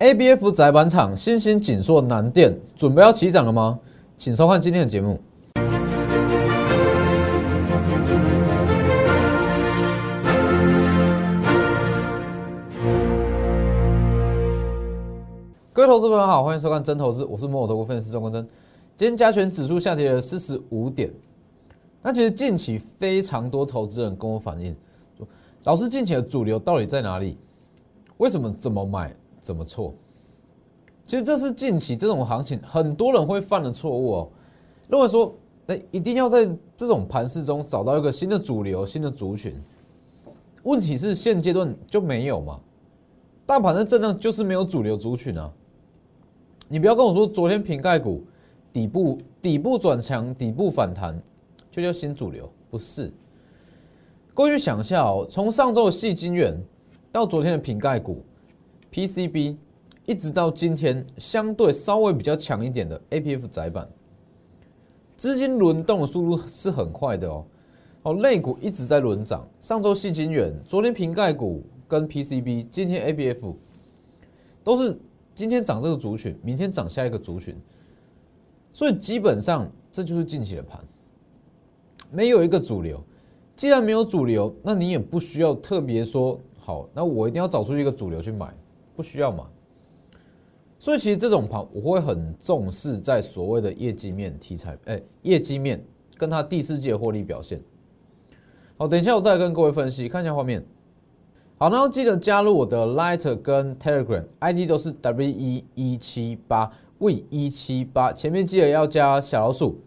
A B F 窄板厂新兴紧缩南电准备要起涨了吗？请收看今天的节目。各位投资朋友好，欢迎收看真投资，我是摩尔投顾分析师钟国珍。今天加权指数下跌了四十五点。那其实近期非常多投资人跟我反映，老师近期的主流到底在哪里？为什么这么买怎么错？其实这是近期这种行情很多人会犯的错误哦，认为说，哎，一定要在这种盘势中找到一个新的主流、新的族群。问题是现阶段就没有嘛？大盘的震荡就是没有主流族群啊！你不要跟我说昨天瓶盖股底部底部转强、底部反弹。就叫新主流，不是。各位去想一下哦，从上周的细金元到昨天的瓶盖股 PCB，一直到今天相对稍微比较强一点的 APF 窄板，资金轮动的速度是很快的哦。哦，类股一直在轮涨，上周细晶圆，昨天瓶盖股跟 PCB，今天 APF 都是今天涨这个族群，明天涨下一个族群，所以基本上这就是近期的盘。没有一个主流，既然没有主流，那你也不需要特别说好，那我一定要找出一个主流去买，不需要嘛。所以其实这种盘我会很重视在所谓的业绩面题材，哎，业绩面跟它第四季的获利表现。好，等一下我再跟各位分析，看一下画面。好，然后记得加入我的 Light 跟 Telegram，ID 都是 W 一一七八 V 一七八，前面记得要加小老鼠。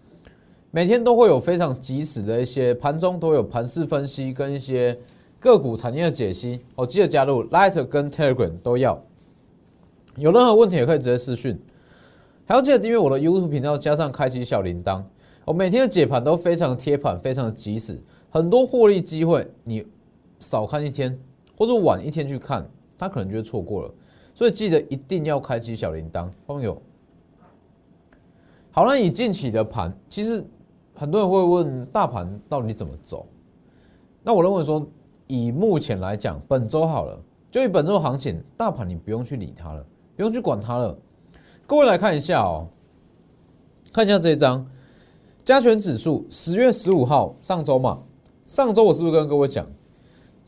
每天都会有非常及时的一些盘中都有盘势分析跟一些个股产业的解析，哦，记得加入 Light 跟 Telegram 都要。有任何问题也可以直接私讯，还要记得订阅我的 YouTube 频道，加上开启小铃铛。我每天的解盘都非常贴盘，非常的及时，很多获利机会你少看一天或者晚一天去看，他可能就会错过了。所以记得一定要开启小铃铛，朋友。好了，以近期的盘，其实。很多人会问大盘到底怎么走？那我认为说，以目前来讲，本周好了，就以本周行情，大盘你不用去理它了，不用去管它了。各位来看一下哦，看一下这一张加权指数，十月十五号上周嘛，上周我是不是跟各位讲，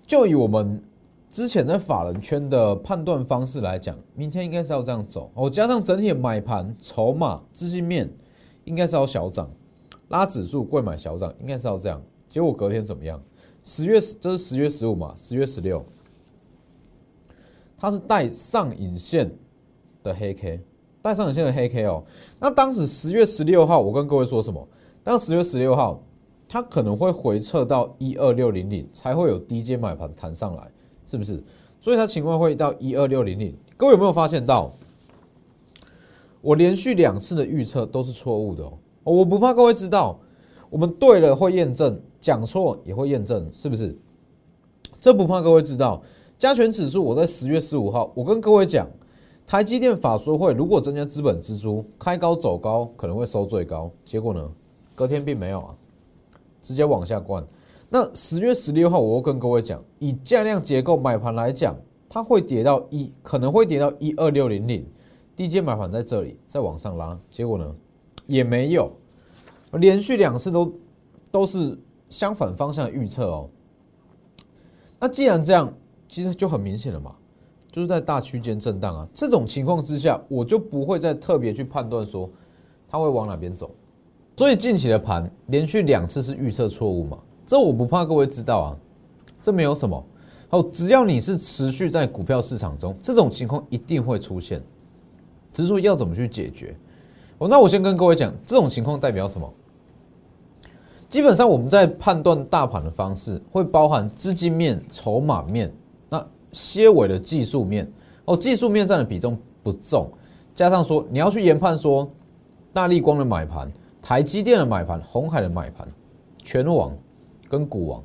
就以我们之前在法人圈的判断方式来讲，明天应该是要这样走哦，加上整体的买盘筹码资金面，应该是要小涨。拉指数，贵买小涨，应该是要这样。结果隔天怎么样？十月十，这是十月十五嘛？十月十六，它是带上影线的黑 K，带上影线的黑 K 哦。那当时十月十六号，我跟各位说什么？当十月十六号，它可能会回撤到一二六零零，才会有低阶买盘弹上来，是不是？所以它情况会到一二六零零。各位有没有发现到？我连续两次的预测都是错误的哦。我不怕各位知道，我们对了会验证，讲错也会验证，是不是？这不怕各位知道。加权指数，我在十月十五号，我跟各位讲，台积电法说会如果增加资本支出，开高走高，可能会收最高。结果呢，隔天并没有啊，直接往下灌。那十月十六号，我又跟各位讲，以价量结构买盘来讲，它会跌到一，可能会跌到一二六零零，低阶买盘在这里，再往上拉。结果呢？也没有，连续两次都都是相反方向的预测哦。那既然这样，其实就很明显了嘛，就是在大区间震荡啊。这种情况之下，我就不会再特别去判断说它会往哪边走。所以近期的盘连续两次是预测错误嘛？这我不怕各位知道啊，这没有什么。哦，只要你是持续在股票市场中，这种情况一定会出现，只是说要怎么去解决。哦，那我先跟各位讲，这种情况代表什么？基本上我们在判断大盘的方式，会包含资金面、筹码面，那些尾的技术面。哦，技术面占的比重不重，加上说你要去研判说，大力光的买盘、台积电的买盘、红海的买盘、全网跟股王，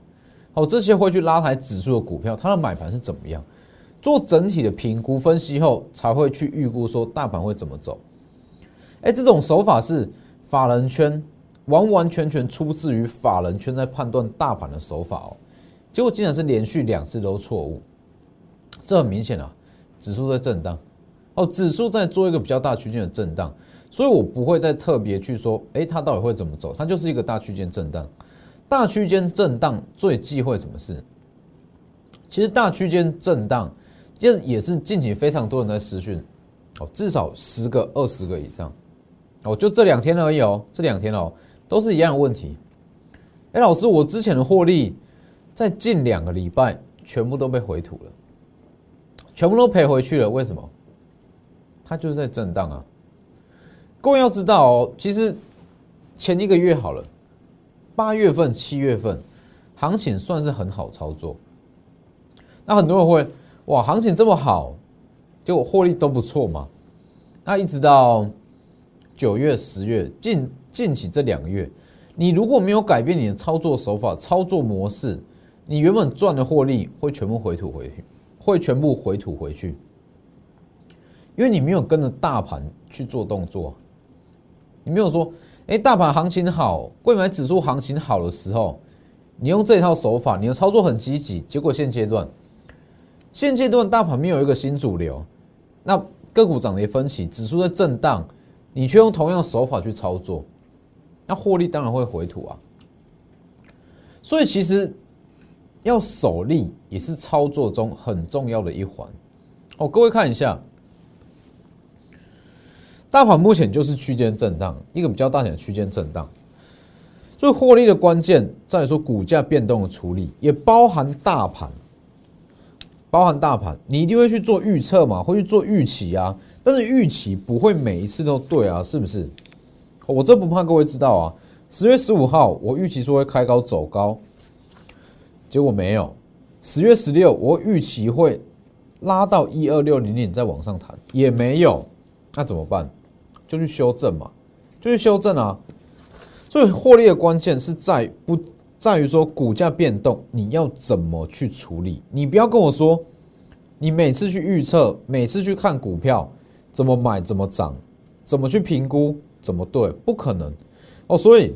哦，这些会去拉抬指数的股票，它的买盘是怎么样？做整体的评估分析后，才会去预估说大盘会怎么走。哎，这种手法是法人圈完完全全出自于法人圈在判断大盘的手法哦，结果竟然是连续两次都错误，这很明显啊，指数在震荡。哦，指数在做一个比较大区间的震荡，所以我不会再特别去说，哎，它到底会怎么走？它就是一个大区间震荡。大区间震荡最忌讳什么事？其实大区间震荡，这也是近期非常多人在私讯，哦，至少十个、二十个以上，哦，就这两天而已哦，这两天哦，都是一样的问题。哎，老师，我之前的获利在近两个礼拜全部都被回吐了，全部都赔回去了。为什么？它就是在震荡啊。各位要知道，其实前一个月好了，八月份、七月份行情算是很好操作。那很多人会哇，行情这么好，结果获利都不错嘛。那一直到九月、十月近近期这两个月。你如果没有改变你的操作手法、操作模式，你原本赚的获利会全部回吐回去，会全部回吐回去，因为你没有跟着大盘去做动作，你没有说，哎，大盘行情好，贵买指数行情好的时候，你用这套手法，你的操作很积极，结果现阶段，现阶段大盘没有一个新主流，那个股涨跌分歧，指数在震荡，你却用同样手法去操作。那获利当然会回吐啊，所以其实要守利也是操作中很重要的一环。哦，各位看一下，大盘目前就是区间震荡，一个比较大点的区间震荡。所以获利的关键在于说股价变动的处理，也包含大盘，包含大盘，你一定会去做预测嘛，会去做预期啊，但是预期不会每一次都对啊，是不是？我这不怕各位知道啊！十月十五号，我预期说会开高走高，结果没有。十月十六，我预期会拉到一二六零零再往上弹，也没有。那怎么办？就去修正嘛，就去修正啊！所以获利的关键是在不在于说股价变动，你要怎么去处理？你不要跟我说，你每次去预测，每次去看股票怎么买、怎么涨、怎么去评估。怎么对？不可能哦，所以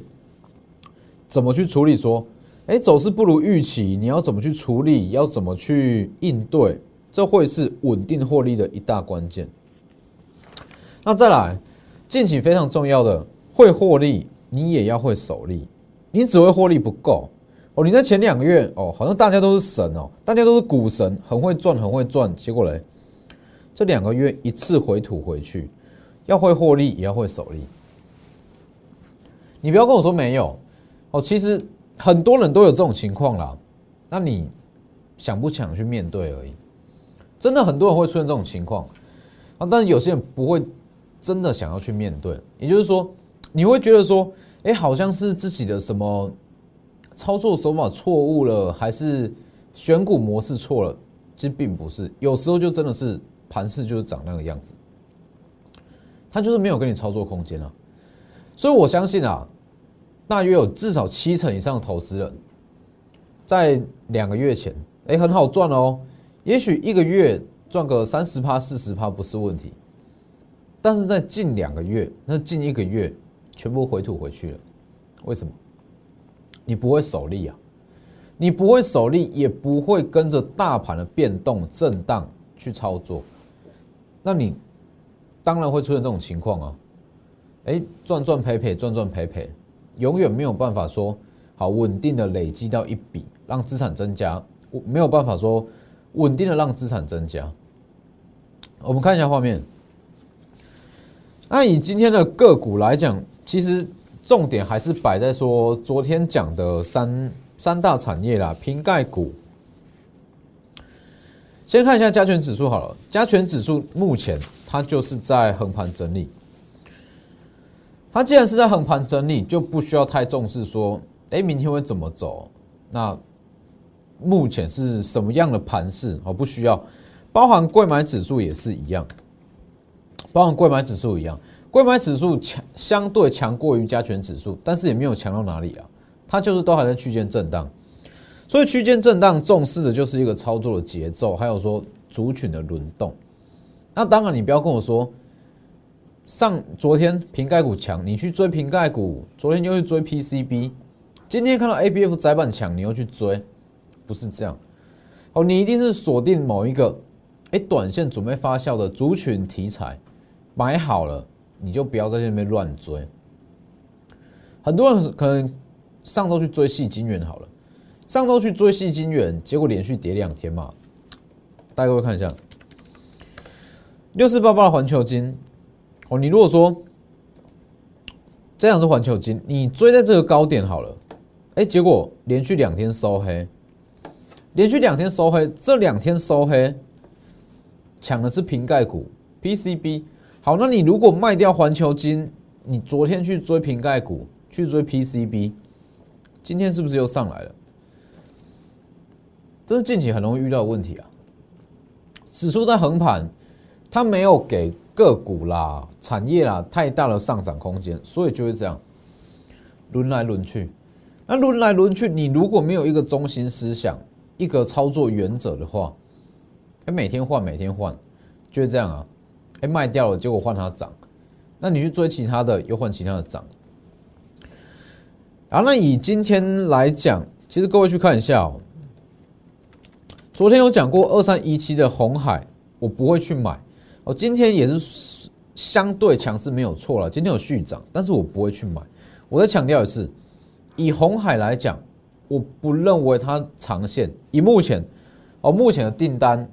怎么去处理？说，哎，走势不如预期，你要怎么去处理？要怎么去应对？这会是稳定获利的一大关键。那再来，近期非常重要的，会获利，你也要会守利。你只会获利不够哦。你在前两个月哦，好像大家都是神哦，大家都是股神，很会赚，很会赚。结果嘞，这两个月一次回吐回去。要会获利，也要会守利。你不要跟我说没有哦，其实很多人都有这种情况啦。那你想不想去面对而已？真的很多人会出现这种情况啊，但是有些人不会真的想要去面对。也就是说，你会觉得说，哎，好像是自己的什么操作手法错误了，还是选股模式错了？其实并不是，有时候就真的是盘势就是长那个样子。他就是没有给你操作空间了，所以我相信啊，大约有至少七成以上的投资人，在两个月前，哎，很好赚哦，也许一个月赚个三十趴、四十趴不是问题，但是在近两个月，那近一个月全部回吐回去了，为什么？你不会守利啊，你不会守利，也不会跟着大盘的变动震荡去操作，那你？当然会出现这种情况啊，哎，赚赚赔赔，赚赚赔赔，永远没有办法说好稳定的累积到一笔，让资产增加，我没有办法说稳定的让资产增加。我们看一下画面，那以今天的个股来讲，其实重点还是摆在说昨天讲的三三大产业啦，瓶盖股。先看一下加权指数好了，加权指数目前。它就是在横盘整理，它既然是在横盘整理，就不需要太重视说，哎，明天会怎么走？那目前是什么样的盘势？哦，不需要，包含贵买指数也是一样，包含贵买指数一样，贵买指数强相对强过于加权指数，但是也没有强到哪里啊，它就是都还在区间震荡，所以区间震荡重视的就是一个操作的节奏，还有说族群的轮动。那当然，你不要跟我说，上昨天瓶盖股强，你去追瓶盖股，昨天又去追 PCB，今天看到 ABF 窄板强，你又去追，不是这样。哦，你一定是锁定某一个哎，短线准备发酵的族群题材买好了，你就不要在那边乱追。很多人可能上周去追细金元好了，上周去追细金元，结果连续跌两天嘛。大家各位看一下，六四八八的环球金哦，你如果说这样是环球金，你追在这个高点好了，哎，结果连续两天收黑，连续两天收黑，这两天收黑抢的是瓶盖股 PCB。好，那你如果卖掉环球金，你昨天去追瓶盖股。去追 PCB，今天是不是又上来了？这是近期很容易遇到的问题啊。指数在横盘，它没有给个股啦、产业啦太大的上涨空间，所以就会这样轮来轮去。那轮来轮去，你如果没有一个中心思想、一个操作原则的话，哎，每天换，每天换，就会这样啊。哎，卖掉了，结果换它涨，那你去追其他的，又换其他的涨。啊，那以今天来讲，其实各位去看一下哦。昨天有讲过二三一七的红海，我不会去买。哦，今天也是相对强势，没有错了。今天有续涨，但是我不会去买。我再强调一次，以红海来讲，我不认为它长线。以目前哦，目前的订单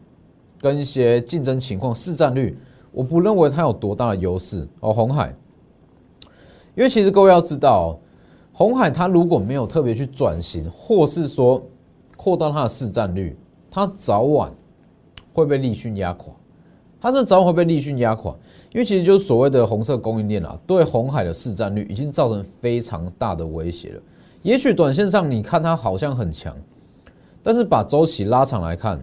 跟一些竞争情况、市占率，我不认为它有多大的优势哦。红海，因为其实各位要知道。红海它如果没有特别去转型，或是说扩大它的市占率，它早晚会被立讯压垮。它是早晚会被立讯压垮，因为其实就是所谓的红色供应链啊，对红海的市占率已经造成非常大的威胁了。也许短线上你看它好像很强，但是把周期拉长来看，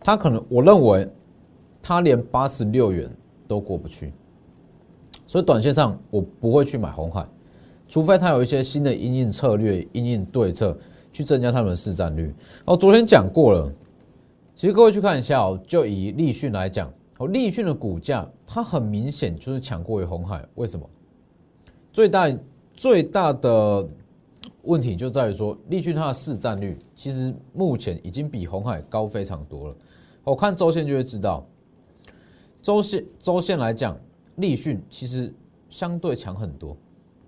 它可能我认为它连八十六元都过不去，所以短线上我不会去买红海。除非它有一些新的应应策略、应应对策，去增加他们的市占率。哦，昨天讲过了。其实各位去看一下哦，就以立讯来讲，哦，立讯的股价它很明显就是强过于红海。为什么？最大最大的问题就在于说，立讯它的市占率其实目前已经比红海高非常多了。我看周线就会知道，周线周线来讲，立讯其实相对强很多。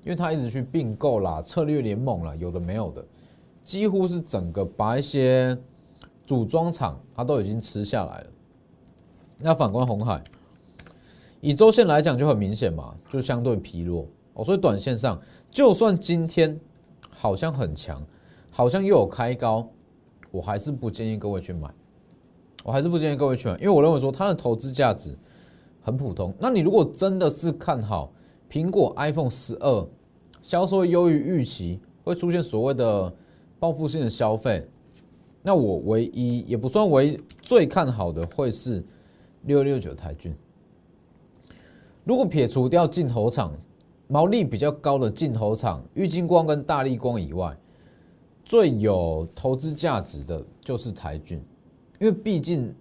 因为他一直去并购啦，策略联盟啦，有的没有的，几乎是整个把一些组装厂，它都已经吃下来了。那反观红海，以周线来讲就很明显嘛，就相对疲弱哦。所以短线上，就算今天好像很强，好像又有开高，我还是不建议各位去买，我还是不建议各位去买，因为我认为说它的投资价值很普通。那你如果真的是看好，苹果 iPhone 十二销售优于预期，会出现所谓的报复性的消费。那我唯一也不算为最看好的，会是六六九台骏。如果撇除掉镜头厂毛利比较高的镜头厂玉金光跟大力光以外，最有投资价值的就是台骏，因为毕竟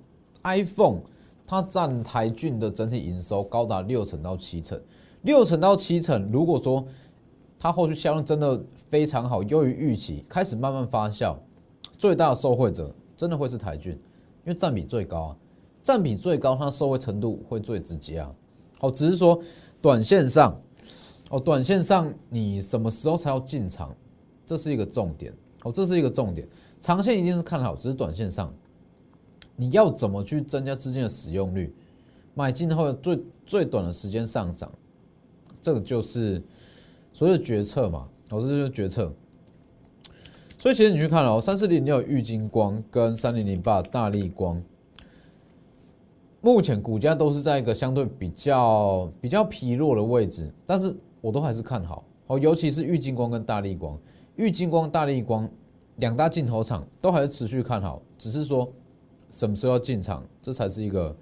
iPhone 它占台骏的整体营收高达六成到七成。六成到七成，如果说它后续销量真的非常好，优于预期，开始慢慢发酵，最大的受惠者真的会是台骏，因为占比最高啊，占比最高，它受惠程度会最直接啊。好，只是说短线上，哦，短线上你什么时候才要进场，这是一个重点。哦，这是一个重点，长线一定是看好，只是短线上你要怎么去增加资金的使用率，买进后最最短的时间上涨。这个就是所谓的决策嘛，哦，这就是决策。所以其实你去看哦，三四零六玉金光跟三零零八大力光，目前股价都是在一个相对比较比较疲弱的位置，但是我都还是看好哦，尤其是玉金光跟大力光，玉金光、大力光两大镜头厂都还是持续看好，只是说什么时候要进场，这才是一个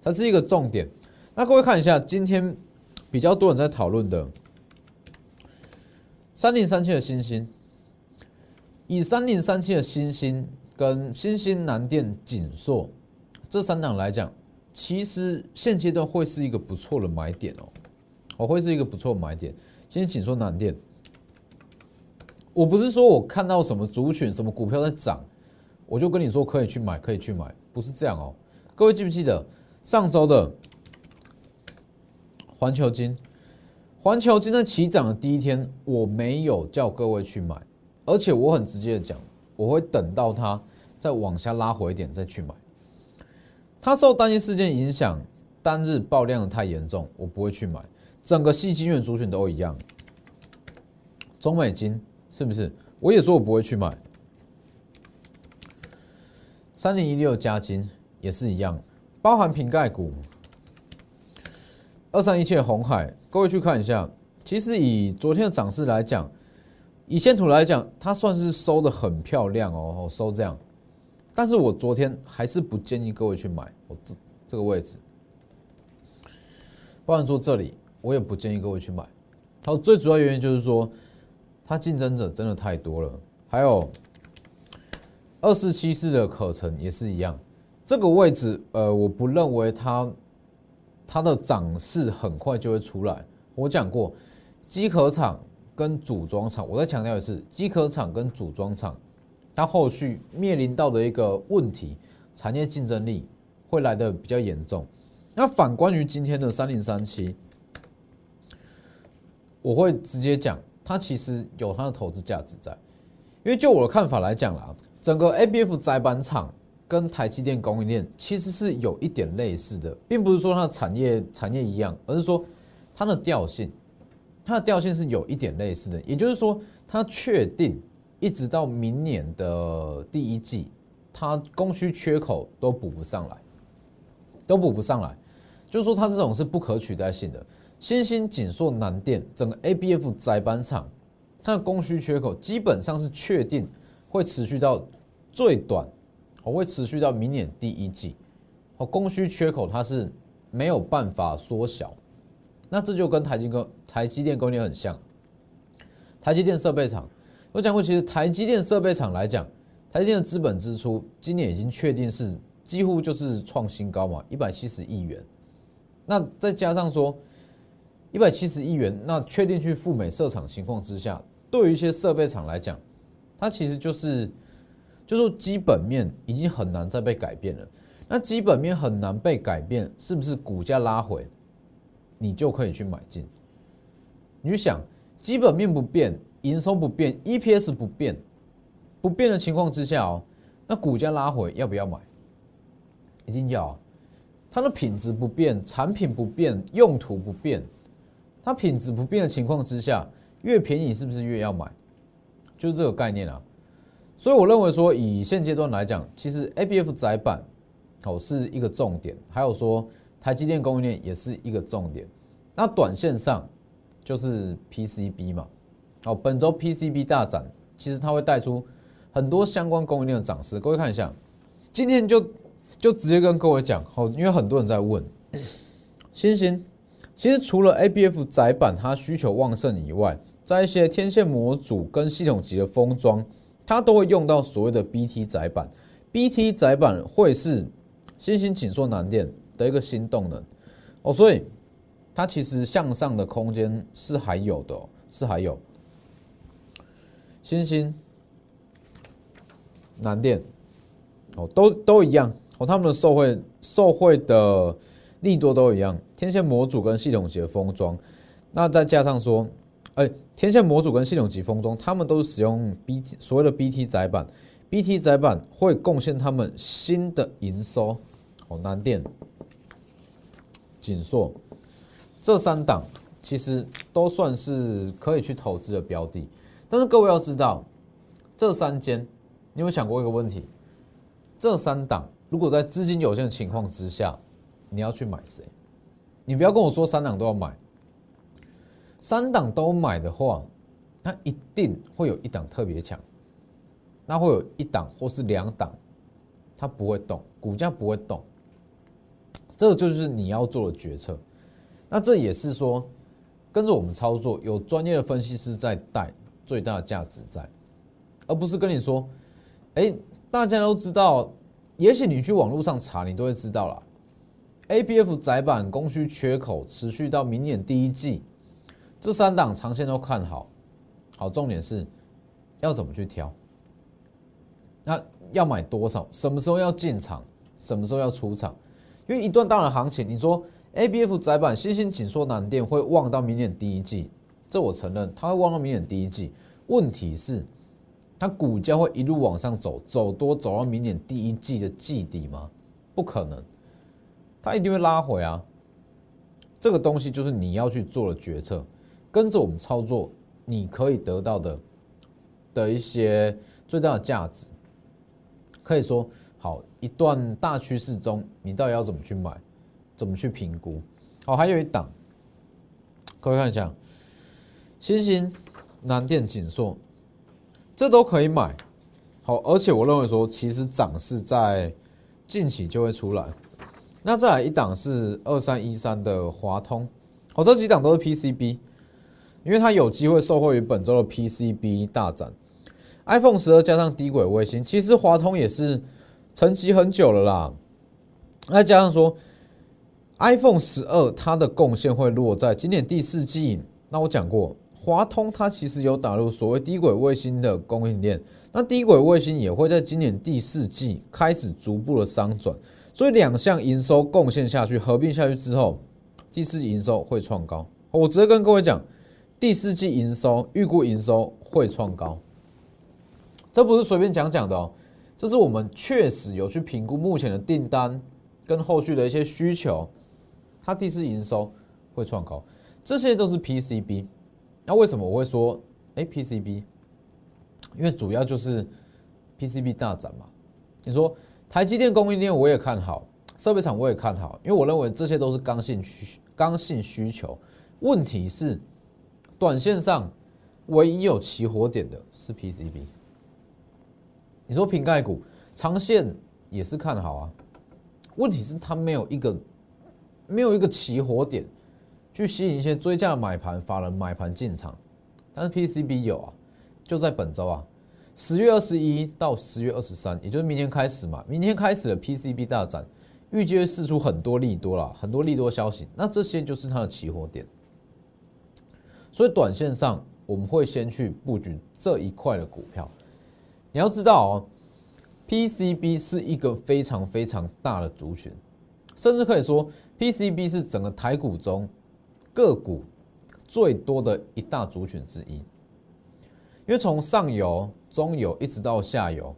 才是一个重点。那各位看一下今天。比较多人在讨论的三零三七的星星，以三零三七的星星跟星星南电、锦硕这三档来讲，其实现阶段会是一个不错的买点哦，我会是一个不错的买点。先锦硕南电，我不是说我看到什么族群、什么股票在涨，我就跟你说可以去买，可以去买，不是这样哦。各位记不记得上周的环球金？环球金在起涨的第一天，我没有叫各位去买，而且我很直接的讲，我会等到它再往下拉回一点再去买。它受单一事件影响，单日爆量的太严重，我不会去买。整个细金元族群都一样，中美金是不是？我也说我不会去买。三零一六加金也是一样，包含瓶盖股。二三一七红海，各位去看一下。其实以昨天的涨势来讲，以线图来讲，它算是收的很漂亮哦，收这样。但是我昨天还是不建议各位去买，我这这个位置。不然说这里，我也不建议各位去买。好，最主要原因就是说，它竞争者真的太多了。还有二四七四的可成也是一样，这个位置，呃，我不认为它。它的涨势很快就会出来。我讲过，机壳厂跟组装厂，我再强调一次，机壳厂跟组装厂，它后续面临到的一个问题，产业竞争力会来的比较严重。那反观于今天的三零三七，我会直接讲，它其实有它的投资价值在，因为就我的看法来讲啦，整个 ABF 载板厂。跟台积电供应链其实是有一点类似的，并不是说它的产业产业一样，而是说它的调性，它的调性是有一点类似的。也就是说，它确定一直到明年的第一季，它供需缺口都补不上来，都补不上来，就是说它这种是不可取代性的。新兴、紧缩、南电整个 ABF 载板厂，它的供需缺口基本上是确定会持续到最短。我会持续到明年第一季，哦，供需缺口它是没有办法缩小，那这就跟台积跟台积电供应链很像。台积电设备厂，我讲过，其实台积电设备厂来讲，台积电的资本支出今年已经确定是几乎就是创新高嘛，一百七十亿元。那再加上说一百七十亿元，那确定去赴美设厂情况之下，对于一些设备厂来讲，它其实就是。就说基本面已经很难再被改变了，那基本面很难被改变，是不是股价拉回，你就可以去买进？你就想，基本面不变，营收不变，EPS 不变，不变的情况之下哦，那股价拉回要不要买？一定要啊。它的品质不变，产品不变，用途不变，它品质不变的情况之下，越便宜是不是越要买？就是这个概念啊。所以我认为说，以现阶段来讲，其实 A B F 窄板哦是一个重点，还有说台积电供应链也是一个重点。那短线上就是 P C B 嘛，哦，本周 P C B 大涨，其实它会带出很多相关供应链的涨势。各位看一下，今天就就直接跟各位讲哦，因为很多人在问，星星，其实除了 A B F 窄板它需求旺盛以外，在一些天线模组跟系统级的封装。它都会用到所谓的 BT 载板，BT 载板会是新兴紧缩难电的一个新动能。哦，所以它其实向上的空间是还有的，是还有。新兴南电。哦，都都一样。哦，他们的受惠受惠的利多都一样，天线模组跟系统级的封装，那再加上说。哎，天线模组跟系统级封装，他们都是使用 BT 所谓的 BT 载板，BT 载板会贡献他们新的营收。哦，南电、锦硕这三档其实都算是可以去投资的标的。但是各位要知道，这三间，你有想过一个问题？这三档如果在资金有限的情况之下，你要去买谁？你不要跟我说三档都要买。三档都买的话，那一定会有一档特别强，那会有一档或是两档，它不会动，股价不会动，这就是你要做的决策。那这也是说，跟着我们操作，有专业的分析师在带，最大的价值在，而不是跟你说，哎，大家都知道，也许你去网络上查，你都会知道了。A B F 窄板供需缺口持续到明年第一季。这三档长线都看好，好，重点是要怎么去挑？那要买多少？什么时候要进场？什么时候要出场？因为一段大的行情，你说 A B F 窄板、新兴紧缩难电会望到明年第一季，这我承认，它会望到明年第一季。问题是，它股价会一路往上走，走多走到明年第一季的季底吗？不可能，它一定会拉回啊。这个东西就是你要去做的决策，跟着我们操作，你可以得到的的一些最大的价值。可以说，好一段大趋势中，你到底要怎么去买，怎么去评估？好，还有一档，各位看一下，新兴、南电、锦硕，这都可以买。好，而且我认为说，其实涨势在近期就会出来。那再来一档是二三一三的华通，好，这几档都是 PCB，因为它有机会受惠于本周的 PCB 大展。iPhone 十二加上低轨卫星，其实华通也是沉寂很久了啦。再加上说，iPhone 十二它的贡献会落在今年第四季。那我讲过，华通它其实有打入所谓低轨卫星的供应链，那低轨卫星也会在今年第四季开始逐步的商转。所以两项营收贡献下去，合并下去之后，第四季营收会创高。我直接跟各位讲，第四季营收预估营收会创高。这不是随便讲讲的哦，这是我们确实有去评估目前的订单跟后续的一些需求，它第四营收会创高，这些都是 PCB。那为什么我会说哎 PCB？因为主要就是 PCB 大涨嘛。你说台积电供应链我也看好，设备厂我也看好，因为我认为这些都是刚性需刚性需求。问题是短线上唯一有起火点的是 PCB。你说瓶盖股长线也是看好啊，问题是它没有一个没有一个起火点去吸引一些追价买盘、法人买盘进场，但是 PCB 有啊，就在本周啊，十月二十一到十月二十三，也就是明天开始嘛，明天开始的 PCB 大展，预计会释出很多利多了，很多利多消息，那这些就是它的起火点，所以短线上我们会先去布局这一块的股票。你要知道哦，PCB 是一个非常非常大的族群，甚至可以说 PCB 是整个台股中个股最多的一大族群之一。因为从上游、中游一直到下游，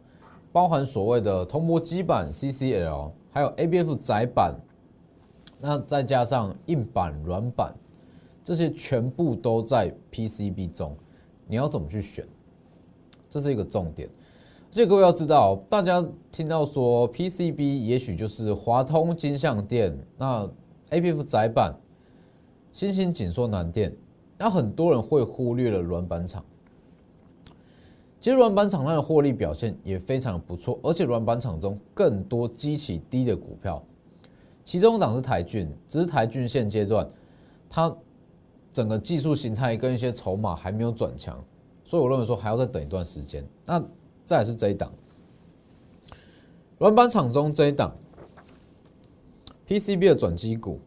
包含所谓的铜箔基板、CCL，还有 ABF 窄板，那再加上硬板、软板，这些全部都在 PCB 中。你要怎么去选？这是一个重点。这各位要知道，大家听到说 PCB，也许就是华通、金相电，那 APF 窄板、新兴紧缩南电，那很多人会忽略了软板厂。其实软板厂它的获利表现也非常不错，而且软板厂中更多基企低的股票，其中一档是台骏，只是台骏现阶段它整个技术形态跟一些筹码还没有转强，所以我认为说还要再等一段时间。那再是这一档，软板厂中这一档 PCB 的转机股，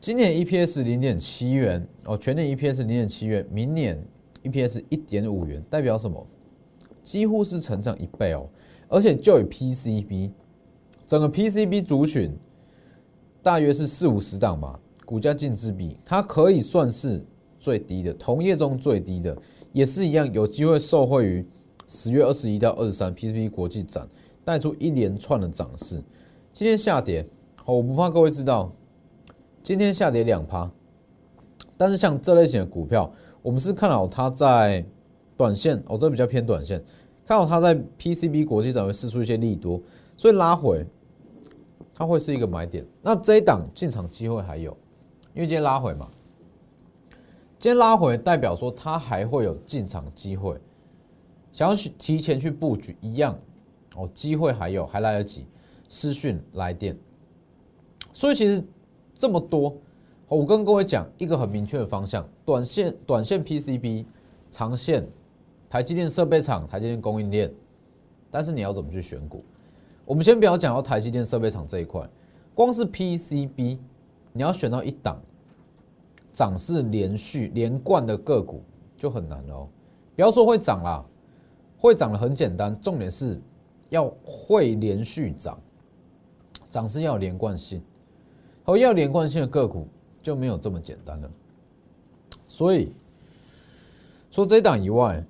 今年 EPS 零点七元哦，全年 EPS 零点七元，明年 EPS 一点五元，代表什么？几乎是成长一倍哦，而且就以 PCB 整个 PCB 族群大约是四五十档吧，股价净值比它可以算是最低的，同业中最低的。也是一样，有机会受惠于十月二十一到二十三 PCB 国际展带出一连串的涨势。今天下跌，我不怕各位知道，今天下跌两趴。但是像这类型的股票，我们是看好它在短线，哦，这比较偏短线，看好它在 PCB 国际展会试出一些利多，所以拉回，它会是一个买点。那这一档进场机会还有，因为今天拉回嘛。今天拉回，代表说它还会有进场机会，想要去提前去布局一样哦，机会还有，还来得及。私讯来电，所以其实这么多，我跟各位讲一个很明确的方向：短线短线 PCB，长线台积电设备厂、台积电供应链。但是你要怎么去选股？我们先不要讲到台积电设备厂这一块，光是 PCB，你要选到一档。涨势连续连贯的个股就很难了哦。不要说会涨啦，会涨的很简单，重点是要会连续涨，涨势要有连贯性，和，要连贯性的个股就没有这么简单了。所以，除这一档以外，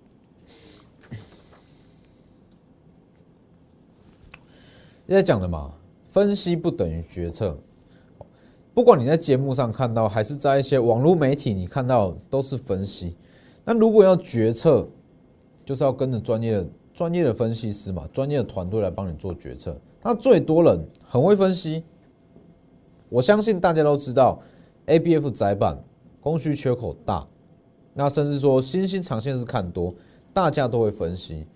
在讲的嘛，分析不等于决策。不管你在节目上看到，还是在一些网络媒体你看到，都是分析。那如果要决策，就是要跟着专业的、专业的分析师嘛，专业的团队来帮你做决策。那最多人很会分析，我相信大家都知道，A B F 窄板供需缺口大，那甚至说新兴长线是看多，大家都会分析，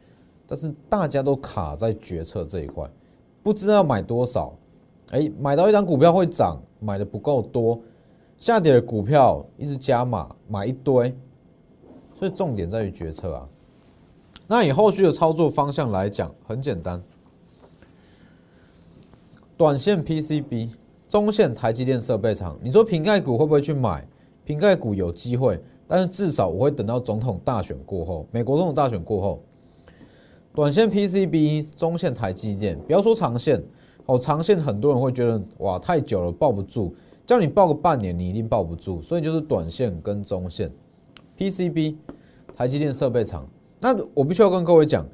但是大家都卡在决策这一块，不知道买多少。哎，买到一张股票会涨，买的不够多，下跌的股票一直加码买一堆，所以重点在于决策啊。那以后续的操作方向来讲，很简单，短线 PCB，中线台积电设备厂。你说瓶盖股会不会去买？瓶盖股有机会，但是至少我会等到总统大选过后，美国总统大选过后，短线 PCB，中线台积电，不要说长线。哦，长线很多人会觉得哇太久了抱不住，叫你抱个半年你一定抱不住，所以就是短线跟中线，PCB，台积电设备厂。那我必须要跟各位讲，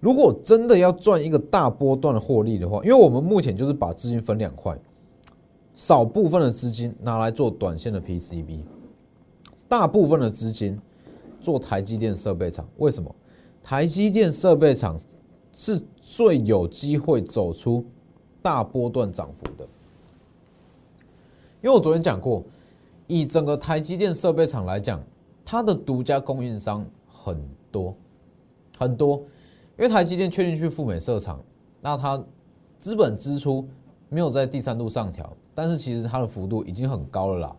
如果真的要赚一个大波段的获利的话，因为我们目前就是把资金分两块，少部分的资金拿来做短线的 PCB，大部分的资金做台积电设备厂。为什么？台积电设备厂是最有机会走出。大波段涨幅的，因为我昨天讲过，以整个台积电设备厂来讲，它的独家供应商很多很多，因为台积电确定去赴美设厂，那它资本支出没有在第三度上调，但是其实它的幅度已经很高了啦，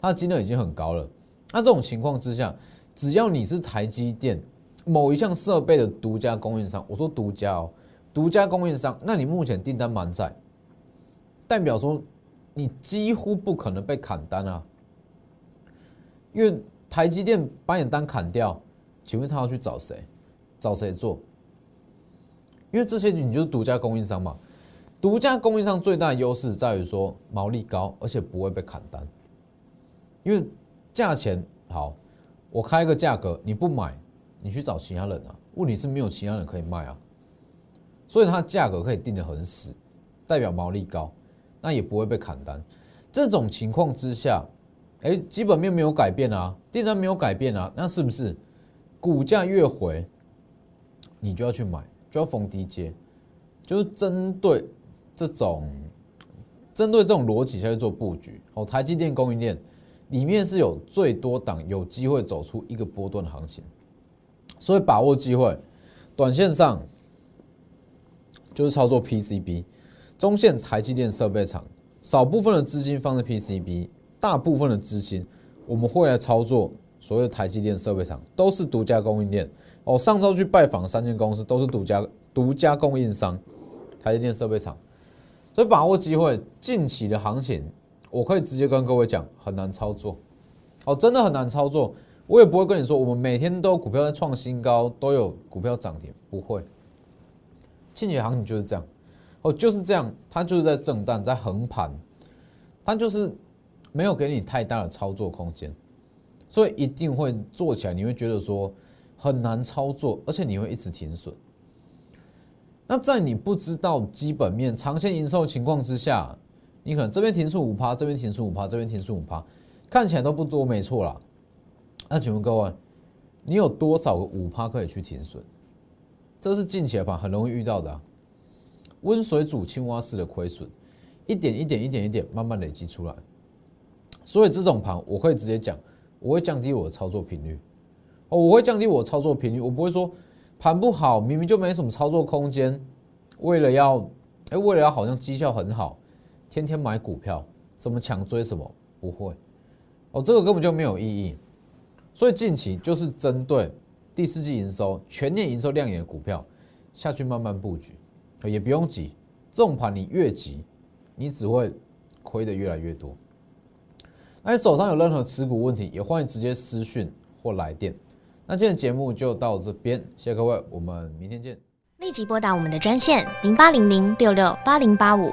它的金额已经很高了。那这种情况之下，只要你是台积电某一项设备的独家供应商，我说独家哦。独家供应商，那你目前订单满载，代表说你几乎不可能被砍单啊，因为台积电把你单砍掉，请问他要去找谁？找谁做？因为这些你就是独家供应商嘛。独家供应商最大的优势在于说毛利高，而且不会被砍单，因为价钱好，我开个价格你不买，你去找其他人啊。问题是没有其他人可以卖啊。所以它价格可以定得很死，代表毛利高，那也不会被砍单。这种情况之下，哎，基本面没有改变啊，订单没有改变啊，那是不是股价越回，你就要去买，就要逢低接，就是针对这种，针对这种逻辑下去做布局。哦，台积电供应链里面是有最多档有机会走出一个波段的行情，所以把握机会，短线上。就是操作 PCB，中线台积电设备厂，少部分的资金放在 PCB，大部分的资金我们会来操作所有台积电设备厂，都是独家供应链哦。上周去拜访三间公司，都是独家独家供应商，台积电设备厂，所以把握机会，近期的行情，我可以直接跟各位讲，很难操作哦，真的很难操作。我也不会跟你说，我们每天都股票在创新高，都有股票涨停，不会。近期行情就是这样，哦，就是这样，它就是在震荡，在横盘，它就是没有给你太大的操作空间，所以一定会做起来，你会觉得说很难操作，而且你会一直停损。那在你不知道基本面、长线营收情况之下，你可能这边停损五趴，这边停损五趴，这边停损五趴，看起来都不多，没错啦。那请问各位，你有多少个五趴可以去停损？这是近期的盘很容易遇到的，温水煮青蛙式的亏损，一点一点一点一点慢慢累积出来。所以这种盘我可以直接讲，我会降低我的操作频率。哦，我会降低我操作频率，我不会说盘不好，明明就没什么操作空间，为了要哎，为了要好像绩效很好，天天买股票，什么强追什么，不会。哦，这个根本就没有意义。所以近期就是针对。第四季营收、全年营收亮眼的股票下去慢慢布局，也不用急。这种盘你越急，你只会亏的越来越多。那你手上有任何持股问题，也欢迎直接私讯或来电。那今天节目就到这边，谢谢各位，我们明天见。立即拨打我们的专线零八零零六六八零八五